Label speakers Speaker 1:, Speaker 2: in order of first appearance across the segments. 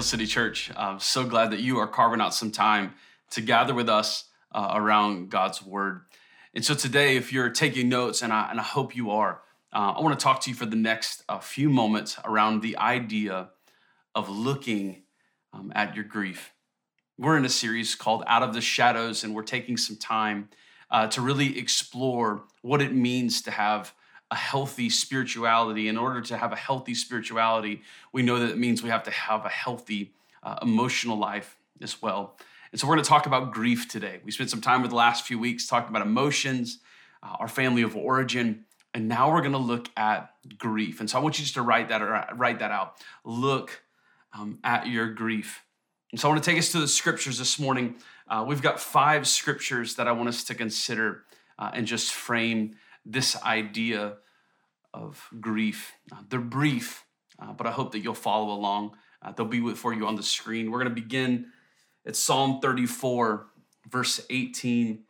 Speaker 1: Hill City Church. I'm so glad that you are carving out some time to gather with us uh, around God's Word. And so today, if you're taking notes, and I, and I hope you are, uh, I want to talk to you for the next uh, few moments around the idea of looking um, at your grief. We're in a series called Out of the Shadows, and we're taking some time uh, to really explore what it means to have a healthy spirituality. In order to have a healthy spirituality, we know that it means we have to have a healthy uh, emotional life as well. And so we're going to talk about grief today. We spent some time with the last few weeks talking about emotions, uh, our family of origin, and now we're going to look at grief. And so I want you just to write that or write that out. Look um, at your grief. And so I want to take us to the scriptures this morning. Uh, we've got five scriptures that I want us to consider uh, and just frame this idea of grief. Uh, they're brief, uh, but I hope that you'll follow along. Uh, they'll be for you on the screen. We're going to begin at Psalm 34, verse 18.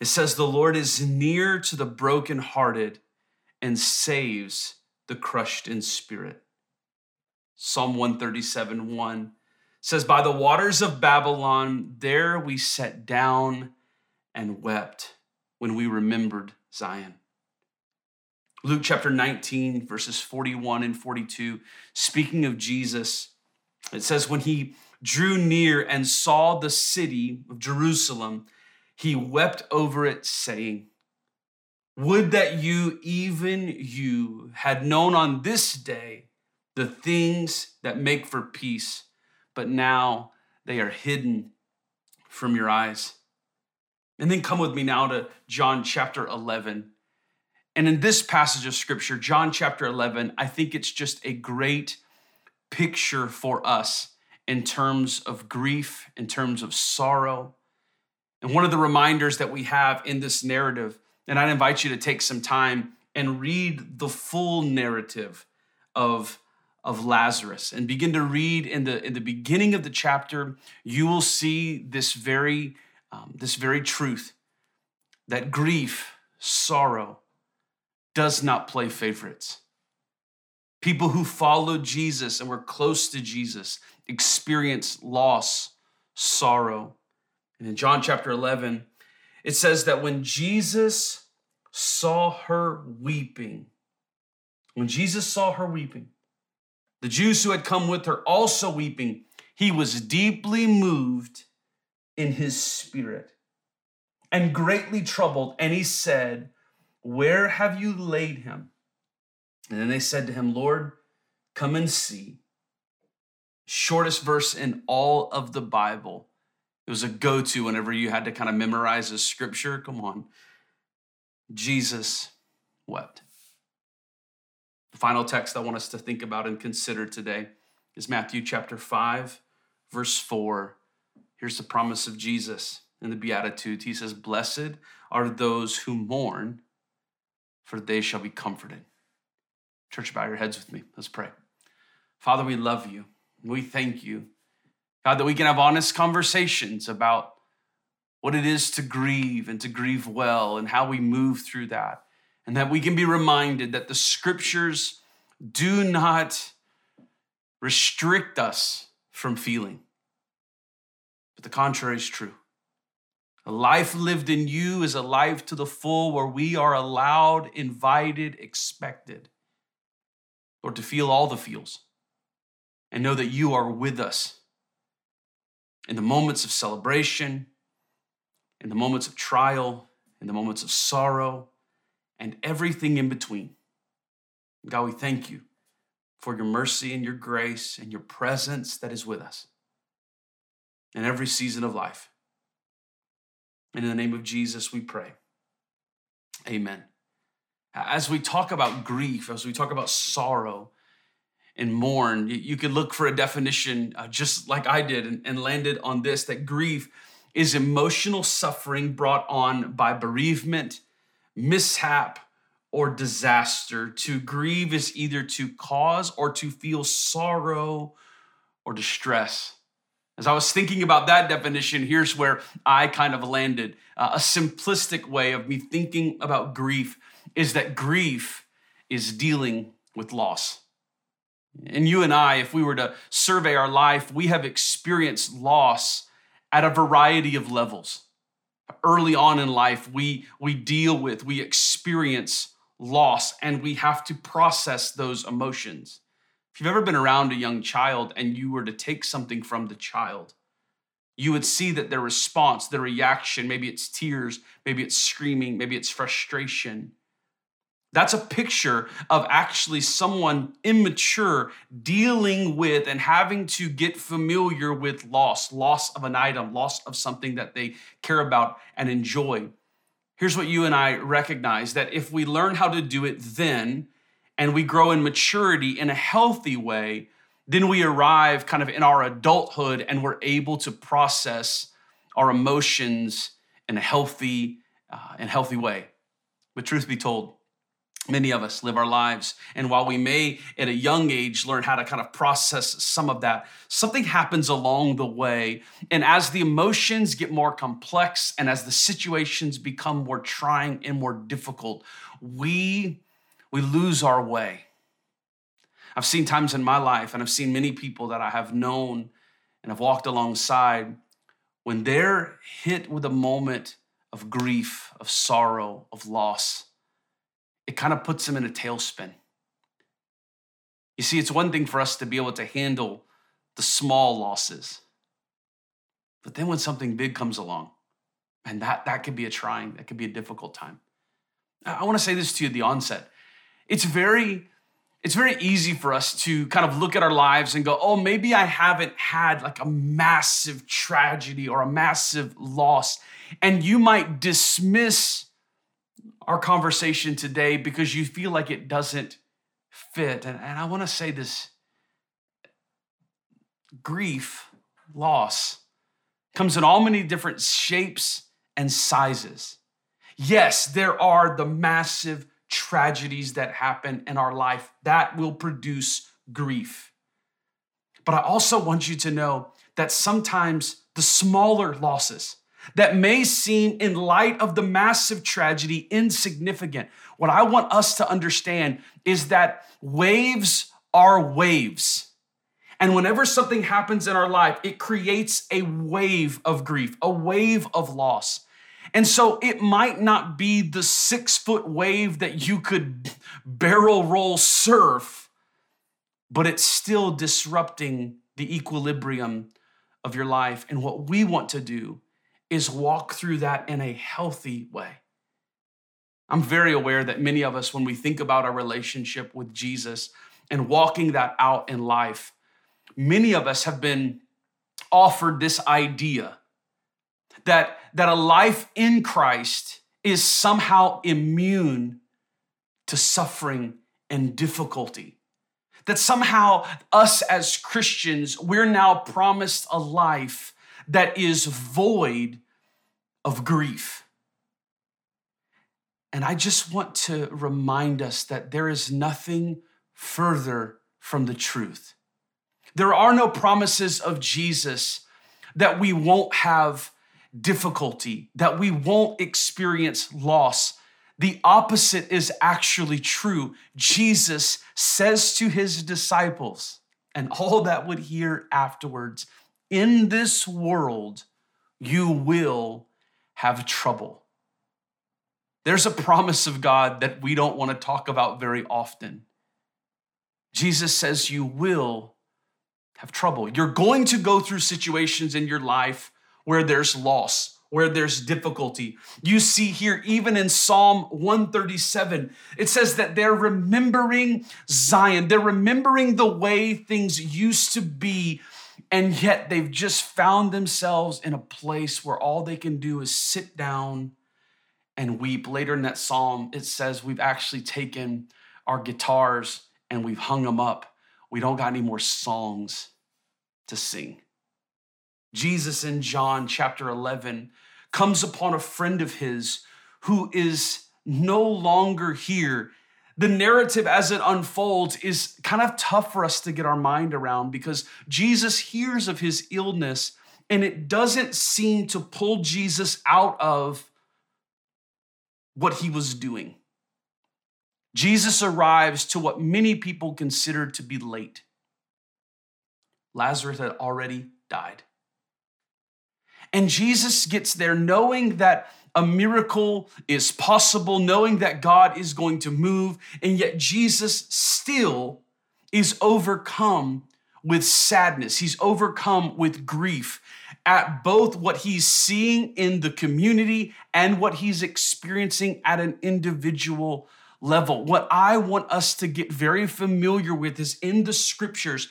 Speaker 1: It says, The Lord is near to the brokenhearted and saves the crushed in spirit. Psalm 137, 1 says, By the waters of Babylon, there we sat down and wept when we remembered Zion. Luke chapter 19, verses 41 and 42, speaking of Jesus, it says, When he drew near and saw the city of Jerusalem, he wept over it, saying, Would that you, even you, had known on this day the things that make for peace, but now they are hidden from your eyes. And then come with me now to John chapter 11. And in this passage of scripture, John chapter 11, I think it's just a great picture for us in terms of grief, in terms of sorrow. And one of the reminders that we have in this narrative, and I'd invite you to take some time and read the full narrative of, of Lazarus and begin to read in the, in the beginning of the chapter, you will see this very, um, this very truth that grief, sorrow, does not play favorites. People who followed Jesus and were close to Jesus experienced loss, sorrow. And in John chapter 11, it says that when Jesus saw her weeping, when Jesus saw her weeping, the Jews who had come with her also weeping, he was deeply moved in his spirit and greatly troubled. And he said, Where have you laid him? And then they said to him, Lord, come and see. Shortest verse in all of the Bible. It was a go to whenever you had to kind of memorize a scripture. Come on. Jesus wept. The final text I want us to think about and consider today is Matthew chapter 5, verse 4. Here's the promise of Jesus in the Beatitudes. He says, Blessed are those who mourn, for they shall be comforted. Church, bow your heads with me. Let's pray. Father, we love you. We thank you, God, that we can have honest conversations about what it is to grieve and to grieve well and how we move through that. And that we can be reminded that the scriptures do not restrict us from feeling, but the contrary is true. A life lived in you is a life to the full where we are allowed, invited, expected, or to feel all the feels and know that you are with us in the moments of celebration, in the moments of trial, in the moments of sorrow, and everything in between. God, we thank you for your mercy and your grace and your presence that is with us in every season of life. And in the name of Jesus, we pray. Amen. As we talk about grief, as we talk about sorrow and mourn, you could look for a definition uh, just like I did and, and landed on this that grief is emotional suffering brought on by bereavement, mishap, or disaster. To grieve is either to cause or to feel sorrow or distress. As I was thinking about that definition, here's where I kind of landed. Uh, a simplistic way of me thinking about grief is that grief is dealing with loss. And you and I, if we were to survey our life, we have experienced loss at a variety of levels. Early on in life, we, we deal with, we experience loss, and we have to process those emotions. If you've ever been around a young child and you were to take something from the child, you would see that their response, their reaction, maybe it's tears, maybe it's screaming, maybe it's frustration. That's a picture of actually someone immature dealing with and having to get familiar with loss, loss of an item, loss of something that they care about and enjoy. Here's what you and I recognize that if we learn how to do it then and we grow in maturity in a healthy way, then we arrive kind of in our adulthood and we're able to process our emotions in a healthy uh, and healthy way. But truth be told, many of us live our lives and while we may at a young age learn how to kind of process some of that something happens along the way and as the emotions get more complex and as the situations become more trying and more difficult we we lose our way I've seen times in my life, and I've seen many people that I have known and have walked alongside when they're hit with a moment of grief, of sorrow, of loss, it kind of puts them in a tailspin. You see, it's one thing for us to be able to handle the small losses. But then when something big comes along, and that, that could be a trying, that could be a difficult time. I want to say this to you at the onset. It's very it's very easy for us to kind of look at our lives and go, oh, maybe I haven't had like a massive tragedy or a massive loss. And you might dismiss our conversation today because you feel like it doesn't fit. And, and I want to say this grief, loss, comes in all many different shapes and sizes. Yes, there are the massive tragedies that happen in our life that will produce grief. But I also want you to know that sometimes the smaller losses that may seem, in light of the massive tragedy, insignificant, what I want us to understand is that waves are waves. And whenever something happens in our life, it creates a wave of grief, a wave of loss. And so it might not be the six foot wave that you could barrel roll surf, but it's still disrupting the equilibrium of your life. And what we want to do is walk through that in a healthy way. I'm very aware that many of us, when we think about our relationship with Jesus and walking that out in life, many of us have been offered this idea that, that a life in Christ is somehow immune to suffering and difficulty. That somehow us as Christians, we're now promised a life that is void of grief. And I just want to remind us that there is nothing further from the truth. There are no promises of Jesus that we won't have difficulty, that we won't experience loss. The opposite is actually true. Jesus says to his disciples, and all that would hear afterwards, in this world, you will have trouble. There's a promise of God that we don't want to talk about very often. Jesus says you will have trouble. You're going to go through situations in your life where there's loss, where there's difficulty. You see here, even in Psalm 137, it says that they're remembering Zion, they're remembering the way things used to be. And yet they've just found themselves in a place where all they can do is sit down and weep. Later in that psalm, it says we've actually taken our guitars and we've hung them up. We don't got any more songs to sing. Jesus in John chapter 11 comes upon a friend of his who is no longer here. The narrative as it unfolds is kind of tough for us to get our mind around because Jesus hears of his illness and it doesn't seem to pull Jesus out of what he was doing. Jesus arrives to what many people consider to be late. Lazarus had already died. And Jesus gets there knowing that a miracle is possible, knowing that God is going to move, and yet Jesus still is overcome with sadness. He's overcome with grief at both what he's seeing in the community and what he's experiencing at an individual level. What I want us to get very familiar with is in the scriptures,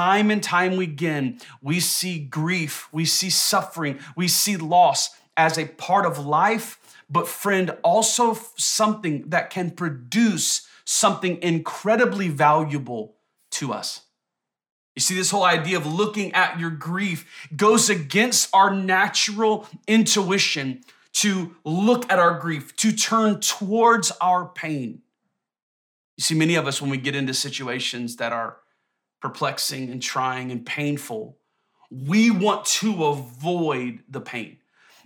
Speaker 1: time and time again, we see grief, we see suffering, we see loss as a part of life, but friend, also something that can produce something incredibly valuable to us. You see, this whole idea of looking at your grief goes against our natural intuition to look at our grief, to turn towards our pain. You see, many of us, when we get into situations that are perplexing and trying and painful, we want to avoid the pain.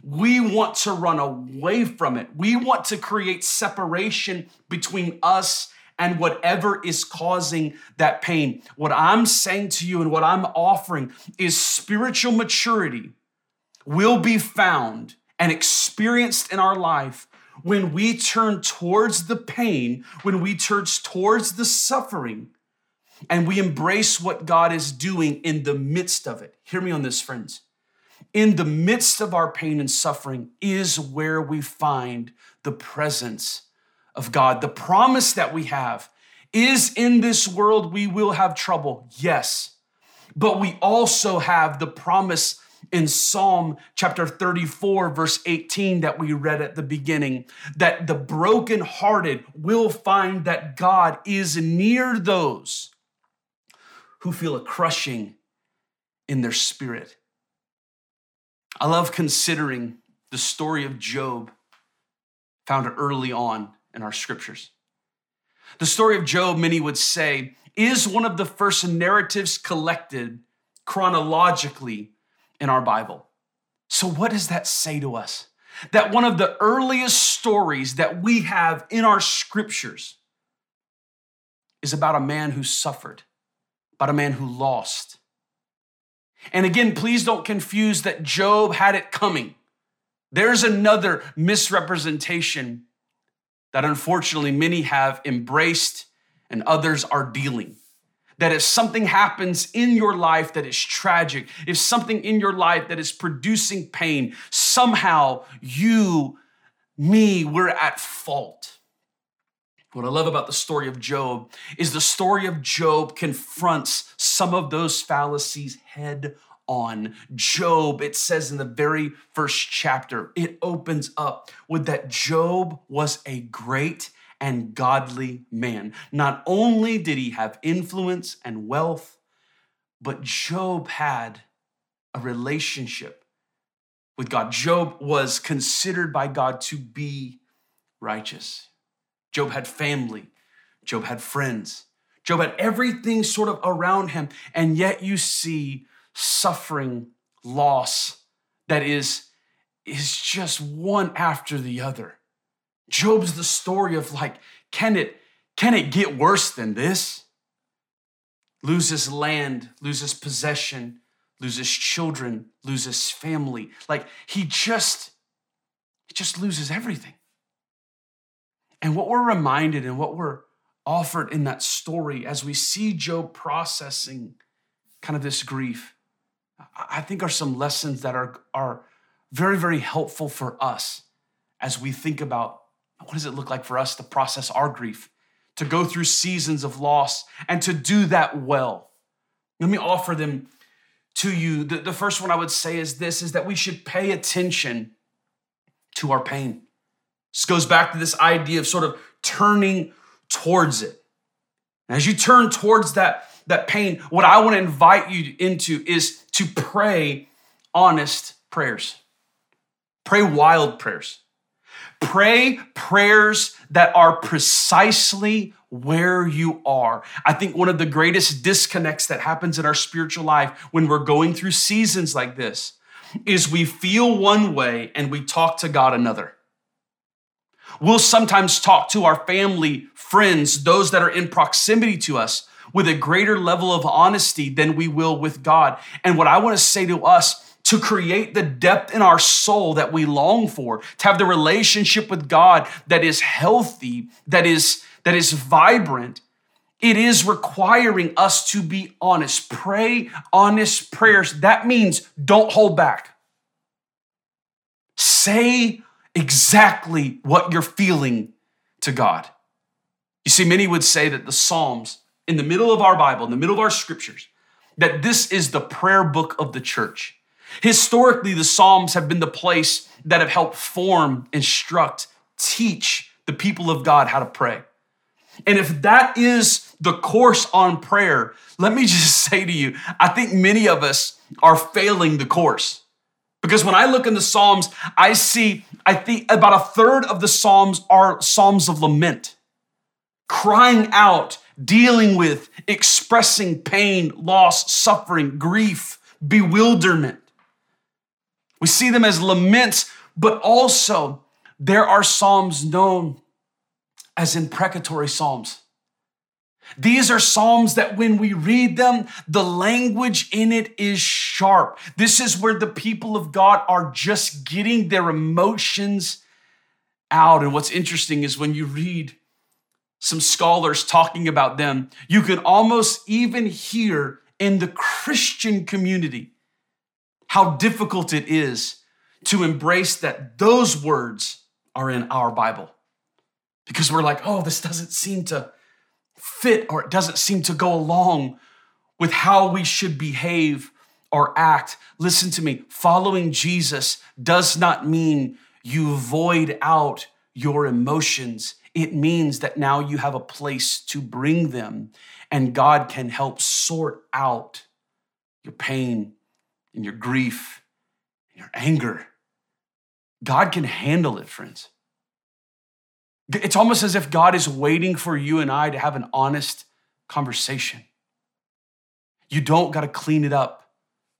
Speaker 1: We want to run away from it. We want to create separation between us and whatever is causing that pain. What I'm saying to you and what I'm offering is spiritual maturity will be found and experienced in our life when we turn towards the pain, when we turn towards the suffering, and we embrace what God is doing in the midst of it. Hear me on this, friends. In the midst of our pain and suffering is where we find the presence of God. The promise that we have is in this world we will have trouble, yes, but we also have the promise in Psalm chapter 34, verse 18, that we read at the beginning, that the brokenhearted will find that God is near those who feel a crushing in their spirit. I love considering the story of Job found early on in our scriptures. The story of Job, many would say, is one of the first narratives collected chronologically in our Bible. So, what does that say to us? That one of the earliest stories that we have in our scriptures is about a man who suffered, about a man who lost. And again, please don't confuse that Job had it coming. There's another misrepresentation that unfortunately many have embraced and others are dealing. That if something happens in your life that is tragic, if something in your life that is producing pain, somehow you, me, we're at fault. What I love about the story of Job is the story of Job confronts some of those fallacies head on Job, it says in the very first chapter, it opens up with that Job was a great and godly man. Not only did he have influence and wealth, but Job had a relationship with God. Job was considered by God to be righteous. Job had family, Job had friends, Job had everything sort of around him. And yet you see suffering, loss that is, is just one after the other. Job's the story of like, can it, can it get worse than this? Loses land, loses possession, loses children, loses family. Like he just, he just loses everything. And what we're reminded and what we're offered in that story as we see Job processing kind of this grief I think are some lessons that are, are very, very helpful for us as we think about what does it look like for us to process our grief, to go through seasons of loss, and to do that well. Let me offer them to you. The, the first one I would say is this is that we should pay attention to our pain. This goes back to this idea of sort of turning towards it. As you turn towards that, that pain, what I want to invite you into is to pray honest prayers. Pray wild prayers. Pray prayers that are precisely where you are. I think one of the greatest disconnects that happens in our spiritual life when we're going through seasons like this is we feel one way and we talk to God another. We'll sometimes talk to our family, friends, those that are in proximity to us with a greater level of honesty than we will with God. And what I want to say to us to create the depth in our soul that we long for, to have the relationship with God that is healthy, that is that is vibrant, it is requiring us to be honest. Pray honest prayers. That means don't hold back. Say exactly what you're feeling to God. You see, many would say that the Psalms, in the middle of our Bible, in the middle of our scriptures, that this is the prayer book of the church. Historically, the Psalms have been the place that have helped form, instruct, teach the people of God how to pray. And if that is the course on prayer, let me just say to you, I think many of us are failing the course. Because when I look in the Psalms, I see, I think about a third of the Psalms are Psalms of lament, crying out, dealing with, expressing pain, loss, suffering, grief, bewilderment. We see them as laments, but also there are Psalms known as imprecatory Psalms. These are Psalms that when we read them, the language in it is sharp. This is where the people of God are just getting their emotions out. And what's interesting is when you read some scholars talking about them, you can almost even hear in the Christian community how difficult it is to embrace that those words are in our Bible. Because we're like, oh, this doesn't seem to fit or it doesn't seem to go along with how we should behave or act. Listen to me following Jesus does not mean you void out your emotions. It means that now you have a place to bring them, and God can help sort out your pain and your grief and your anger. God can handle it, friends. It's almost as if God is waiting for you and I to have an honest conversation. You don't got to clean it up.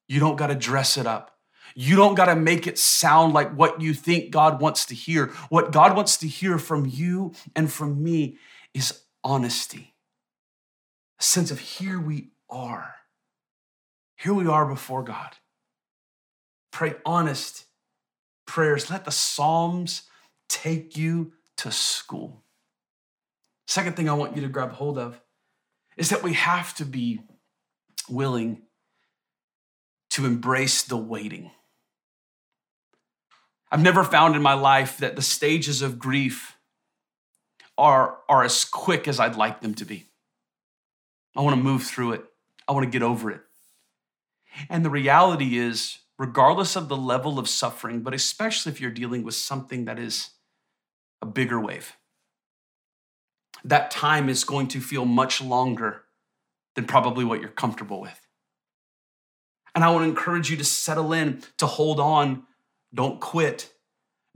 Speaker 1: You don't got to dress it up. You don't got to make it sound like what you think God wants to hear. What God wants to hear from you and from me is honesty. A sense of here we are. Here we are before God. Pray honest prayers. Let the Psalms take you to school. Second thing I want you to grab hold of is that we have to be willing to embrace the waiting. I've never found in my life that the stages of grief are, are as quick as I'd like them to be. I want to move through it, I want to get over it. And the reality is, regardless of the level of suffering, but especially if you're dealing with something that is a bigger wave. That time is going to feel much longer than probably what you're comfortable with. And I want to encourage you to settle in, to hold on, don't quit.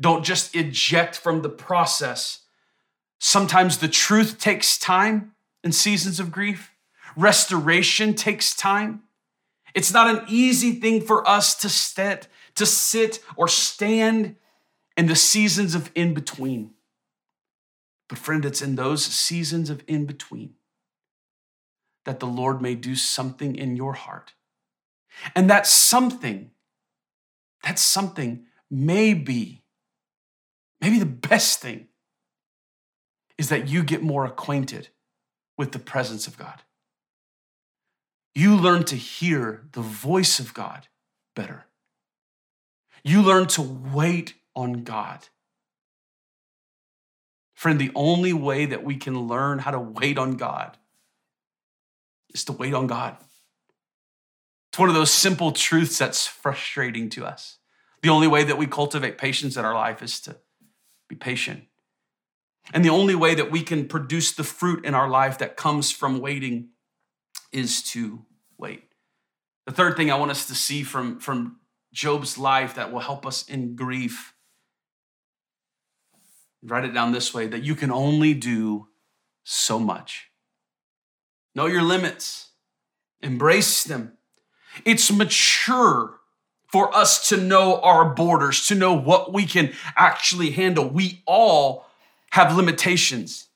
Speaker 1: Don't just eject from the process. Sometimes the truth takes time in seasons of grief. Restoration takes time. It's not an easy thing for us to sit, to sit or stand in the seasons of in between. But, friend, it's in those seasons of in between that the Lord may do something in your heart. And that something, that something may be, maybe the best thing is that you get more acquainted with the presence of God. You learn to hear the voice of God better. You learn to wait on God. Friend, the only way that we can learn how to wait on God is to wait on God. It's one of those simple truths that's frustrating to us. The only way that we cultivate patience in our life is to be patient. And the only way that we can produce the fruit in our life that comes from waiting is to wait. The third thing I want us to see from, from Job's life that will help us in grief Write it down this way that you can only do so much. Know your limits, embrace them. It's mature for us to know our borders, to know what we can actually handle. We all have limitations.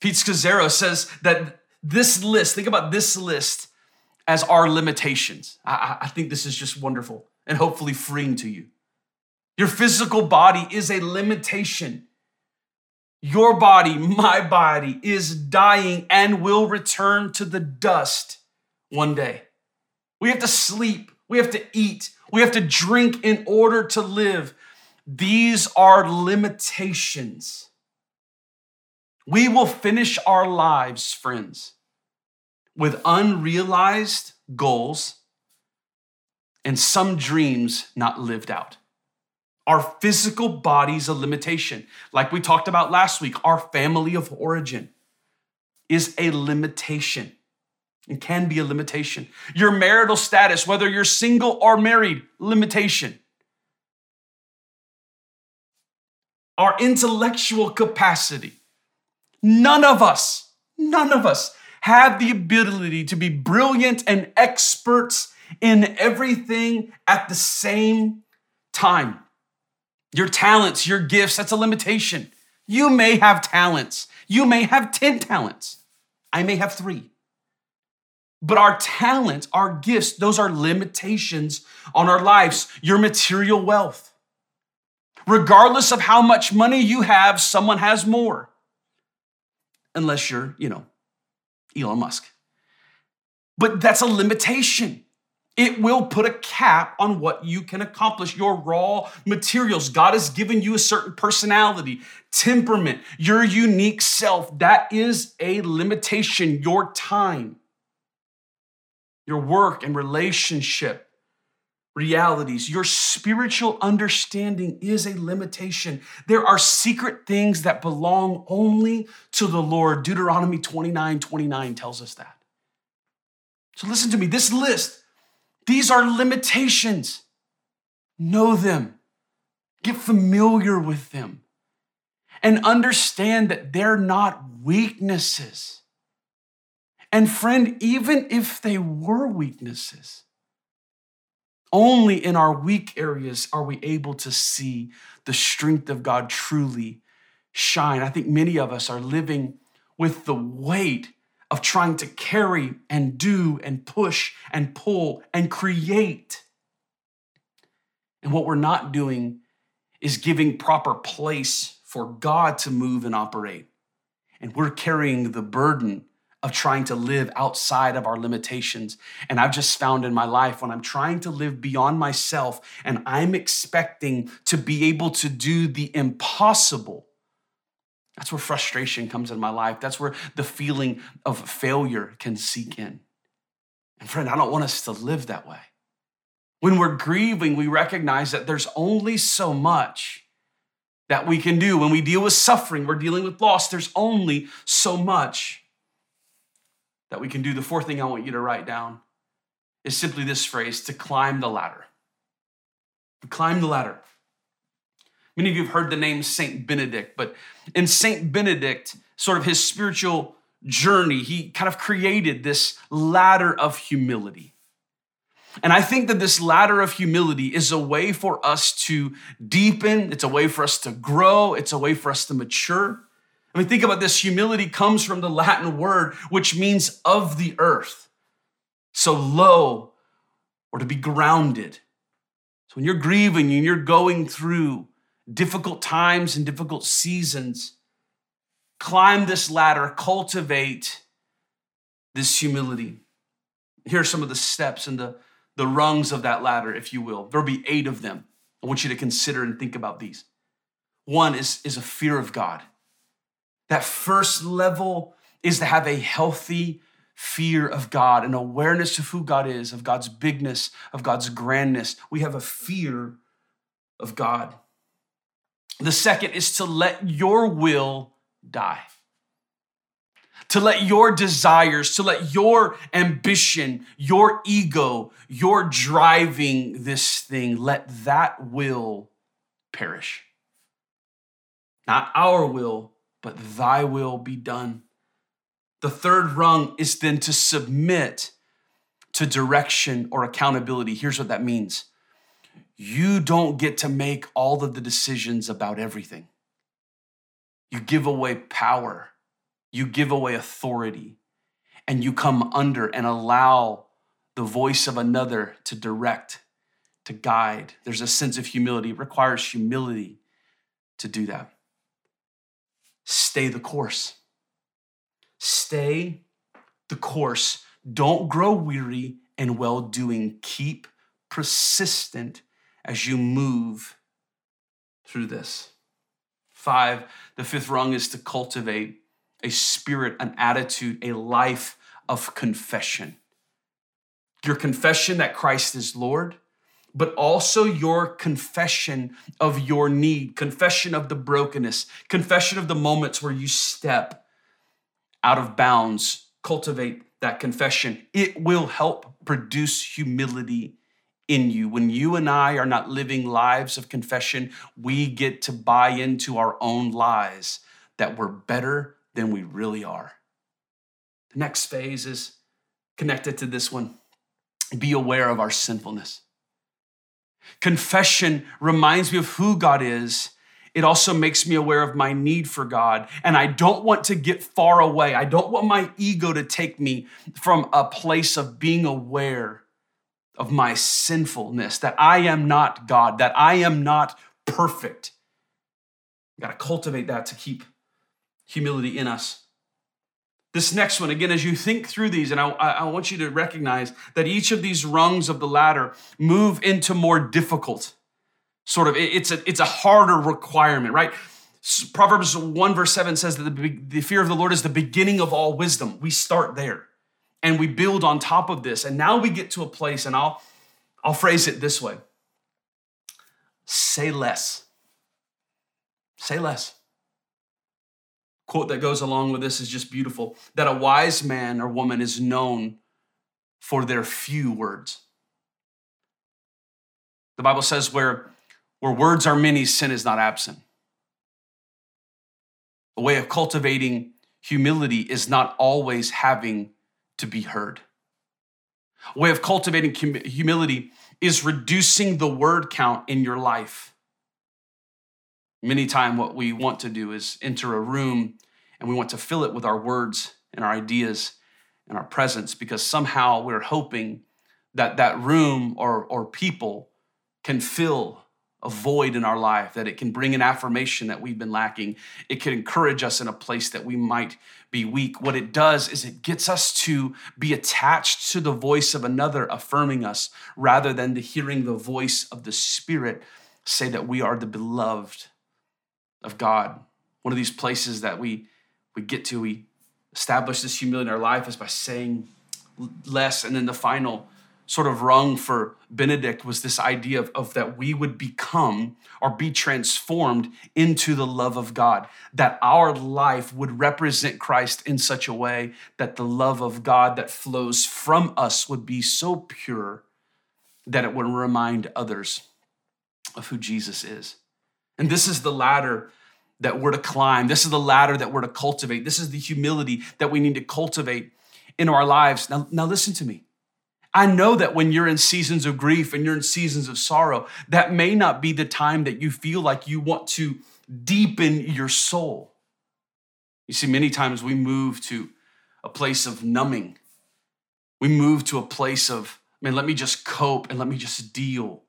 Speaker 1: Pete Scazzero says that this list, think about this list as our limitations. I, I think this is just wonderful and hopefully freeing to you. Your physical body is a limitation. Your body, my body, is dying and will return to the dust one day. We have to sleep, we have to eat, we have to drink in order to live. These are limitations. We will finish our lives, friends, with unrealized goals and some dreams not lived out. Our physical body's a limitation. Like we talked about last week, our family of origin is a limitation and can be a limitation. Your marital status, whether you're single or married, limitation. Our intellectual capacity. None of us, none of us have the ability to be brilliant and experts in everything at the same time. Your talents, your gifts, that's a limitation. You may have talents. You may have 10 talents. I may have three. But our talents, our gifts, those are limitations on our lives, your material wealth. Regardless of how much money you have, someone has more. Unless you're, you know, Elon Musk. But that's a limitation. It will put a cap on what you can accomplish, your raw materials. God has given you a certain personality, temperament, your unique self. That is a limitation, your time, your work and relationship realities. Your spiritual understanding is a limitation. There are secret things that belong only to the Lord. Deuteronomy 29 29 tells us that. So listen to me. This list these are limitations. Know them, get familiar with them, and understand that they're not weaknesses. And friend, even if they were weaknesses, only in our weak areas are we able to see the strength of God truly shine. I think many of us are living with the weight of trying to carry and do and push and pull and create. And what we're not doing is giving proper place for God to move and operate. And we're carrying the burden of trying to live outside of our limitations. And I've just found in my life when I'm trying to live beyond myself and I'm expecting to be able to do the impossible, that's where frustration comes in my life. That's where the feeling of failure can seek in. And friend, I don't want us to live that way. When we're grieving, we recognize that there's only so much that we can do. When we deal with suffering, we're dealing with loss, there's only so much that we can do. The fourth thing I want you to write down is simply this phrase to climb the ladder. To climb the ladder. Many of you have heard the name Saint Benedict, but in Saint Benedict, sort of his spiritual journey, he kind of created this ladder of humility. And I think that this ladder of humility is a way for us to deepen, it's a way for us to grow, it's a way for us to mature. I mean, think about this humility comes from the Latin word, which means of the earth. So low or to be grounded. So when you're grieving and you're going through difficult times and difficult seasons, climb this ladder, cultivate this humility. Here are some of the steps and the, the rungs of that ladder, if you will. There'll be eight of them. I want you to consider and think about these. One is, is a fear of God. That first level is to have a healthy fear of God, an awareness of who God is, of God's bigness, of God's grandness. We have a fear of God. The second is to let your will die. To let your desires, to let your ambition, your ego, your driving this thing, let that will perish. Not our will, but thy will be done. The third rung is then to submit to direction or accountability. Here's what that means you don't get to make all of the decisions about everything. You give away power, you give away authority, and you come under and allow the voice of another to direct, to guide. There's a sense of humility. It requires humility to do that. Stay the course. Stay the course. Don't grow weary in well doing. Keep persistent as you move through this. Five, the fifth rung is to cultivate a spirit, an attitude, a life of confession. Your confession that Christ is Lord, but also your confession of your need, confession of the brokenness, confession of the moments where you step out of bounds. Cultivate that confession. It will help produce humility in you. When you and I are not living lives of confession, we get to buy into our own lies that we're better than we really are. The next phase is connected to this one be aware of our sinfulness. Confession reminds me of who God is. It also makes me aware of my need for God. And I don't want to get far away. I don't want my ego to take me from a place of being aware of my sinfulness, that I am not God, that I am not perfect. We got to cultivate that to keep humility in us. This next one, again, as you think through these, and I, I, want you to recognize that each of these rungs of the ladder move into more difficult, sort of, it's a, it's a harder requirement, right? Proverbs 1, verse 7 says that the, the fear of the Lord is the beginning of all wisdom. We start there and we build on top of this. And now we get to a place, and I'll, I'll phrase it this way say less. Say less. Quote that goes along with this is just beautiful that a wise man or woman is known for their few words. The Bible says, where, where words are many, sin is not absent. A way of cultivating humility is not always having to be heard. A way of cultivating humility is reducing the word count in your life. Many times, what we want to do is enter a room and we want to fill it with our words and our ideas and our presence because somehow we're hoping that that room or, or people can fill a void in our life, that it can bring an affirmation that we've been lacking. It can encourage us in a place that we might be weak. What it does is it gets us to be attached to the voice of another affirming us rather than to hearing the voice of the Spirit say that we are the beloved of God. One of these places that we, we get to, we establish this humility in our life is by saying less. And then the final sort of rung for Benedict was this idea of, of, that we would become or be transformed into the love of God, that our life would represent Christ in such a way that the love of God that flows from us would be so pure that it would remind others of who Jesus is. And this is the ladder that we're to climb. This is the ladder that we're to cultivate. This is the humility that we need to cultivate in our lives. Now, now listen to me. I know that when you're in seasons of grief and you're in seasons of sorrow, that may not be the time that you feel like you want to deepen your soul. You see, many times we move to a place of numbing. We move to a place of, man, let me just cope and let me just deal.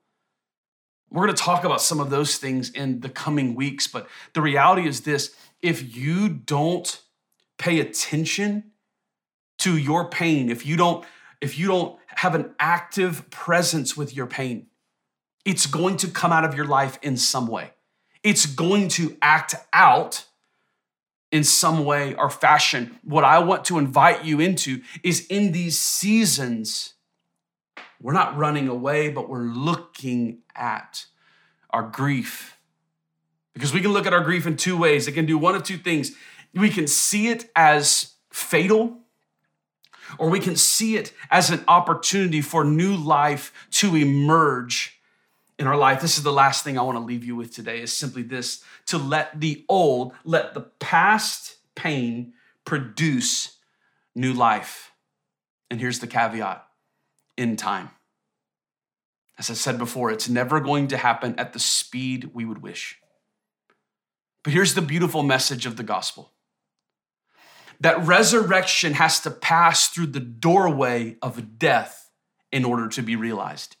Speaker 1: We're going to talk about some of those things in the coming weeks, but the reality is this if you don't pay attention to your pain, if you don't if you don't have an active presence with your pain, it's going to come out of your life in some way. It's going to act out in some way or fashion. What I want to invite you into is in these seasons, we're not running away, but we're looking at our grief. Because we can look at our grief in two ways. It can do one of two things. We can see it as fatal or we can see it as an opportunity for new life to emerge in our life. This is the last thing I want to leave you with today is simply this to let the old, let the past pain produce new life. And here's the caveat in time. As I said before, it's never going to happen at the speed we would wish. But here's the beautiful message of the gospel that resurrection has to pass through the doorway of death in order to be realized.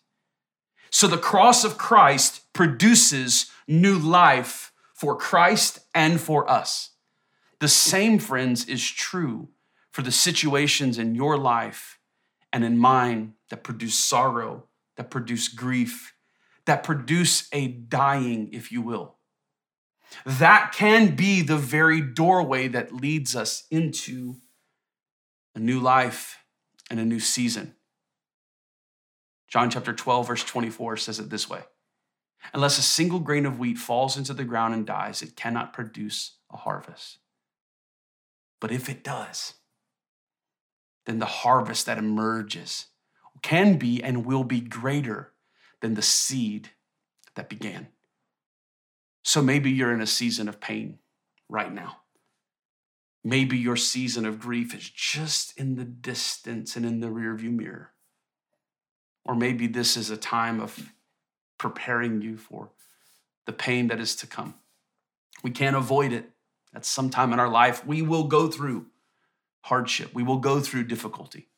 Speaker 1: So the cross of Christ produces new life for Christ and for us. The same, friends, is true for the situations in your life and in mine that produce sorrow, that produce grief, that produce a dying, if you will. That can be the very doorway that leads us into a new life and a new season. John chapter 12, verse 24 says it this way Unless a single grain of wheat falls into the ground and dies, it cannot produce a harvest. But if it does, then the harvest that emerges can be and will be greater than the seed that began. So maybe you're in a season of pain right now. Maybe your season of grief is just in the distance and in the rearview mirror. Or maybe this is a time of preparing you for the pain that is to come. We can't avoid it. At some time in our life, we will go through hardship, we will go through difficulty.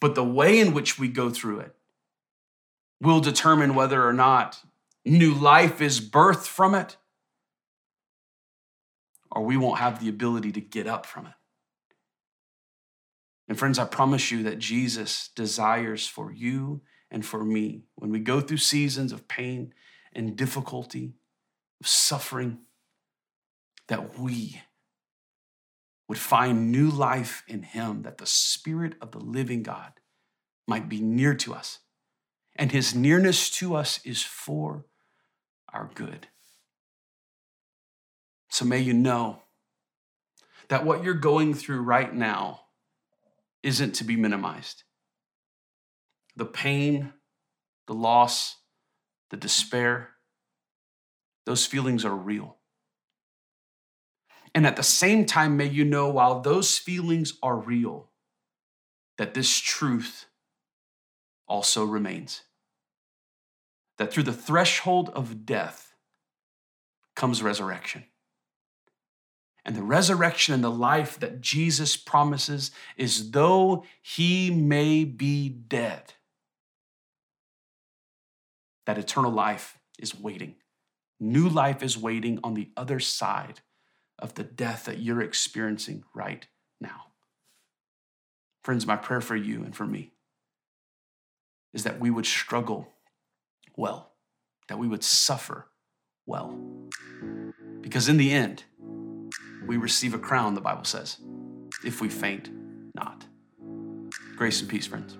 Speaker 1: But the way in which we go through it will determine whether or not new life is birthed from it, or we won't have the ability to get up from it. And friends, I promise you that Jesus desires for you and for me when we go through seasons of pain and difficulty, of suffering, that we would find new life in Him, that the Spirit of the living God might be near to us. And His nearness to us is for our good. So may you know that what you're going through right now isn't to be minimized. The pain, the loss, the despair, those feelings are real. And at the same time, may you know while those feelings are real, that this truth also remains that through the threshold of death comes resurrection. And the resurrection and the life that Jesus promises is though he may be dead, that eternal life is waiting. New life is waiting on the other side of the death that you're experiencing right now. Friends, my prayer for you and for me is that we would struggle well, that we would suffer well. Because in the end, we receive a crown, the Bible says, if we faint not. Grace and peace, friends.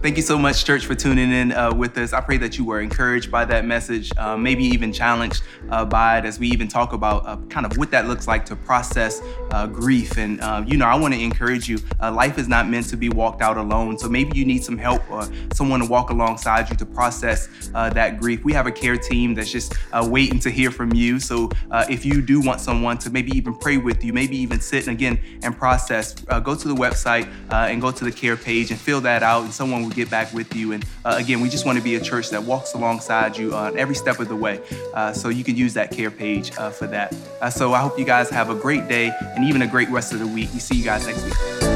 Speaker 2: Thank you so much, church, for tuning in uh, with us. I pray that you were encouraged by that message, uh, maybe even challenged uh, by it as we even talk about uh, kind of what that looks like to process uh, grief. And, uh, you know, I want to encourage you life is not meant to be walked out alone. So maybe you need some help or someone to walk alongside you to process that grief. We have a care team that's just waiting to hear from you. So if you do want someone to maybe even pray with you, maybe even sit and again and process, go to the website and go to the care page and fill that out, and someone will get back with you. And uh, again, we just want to be a church that walks alongside you on every step of the way. Uh, so you can use that care page uh, for that. Uh, so I hope you guys have a great day and even a great rest of the week. We see you guys next week.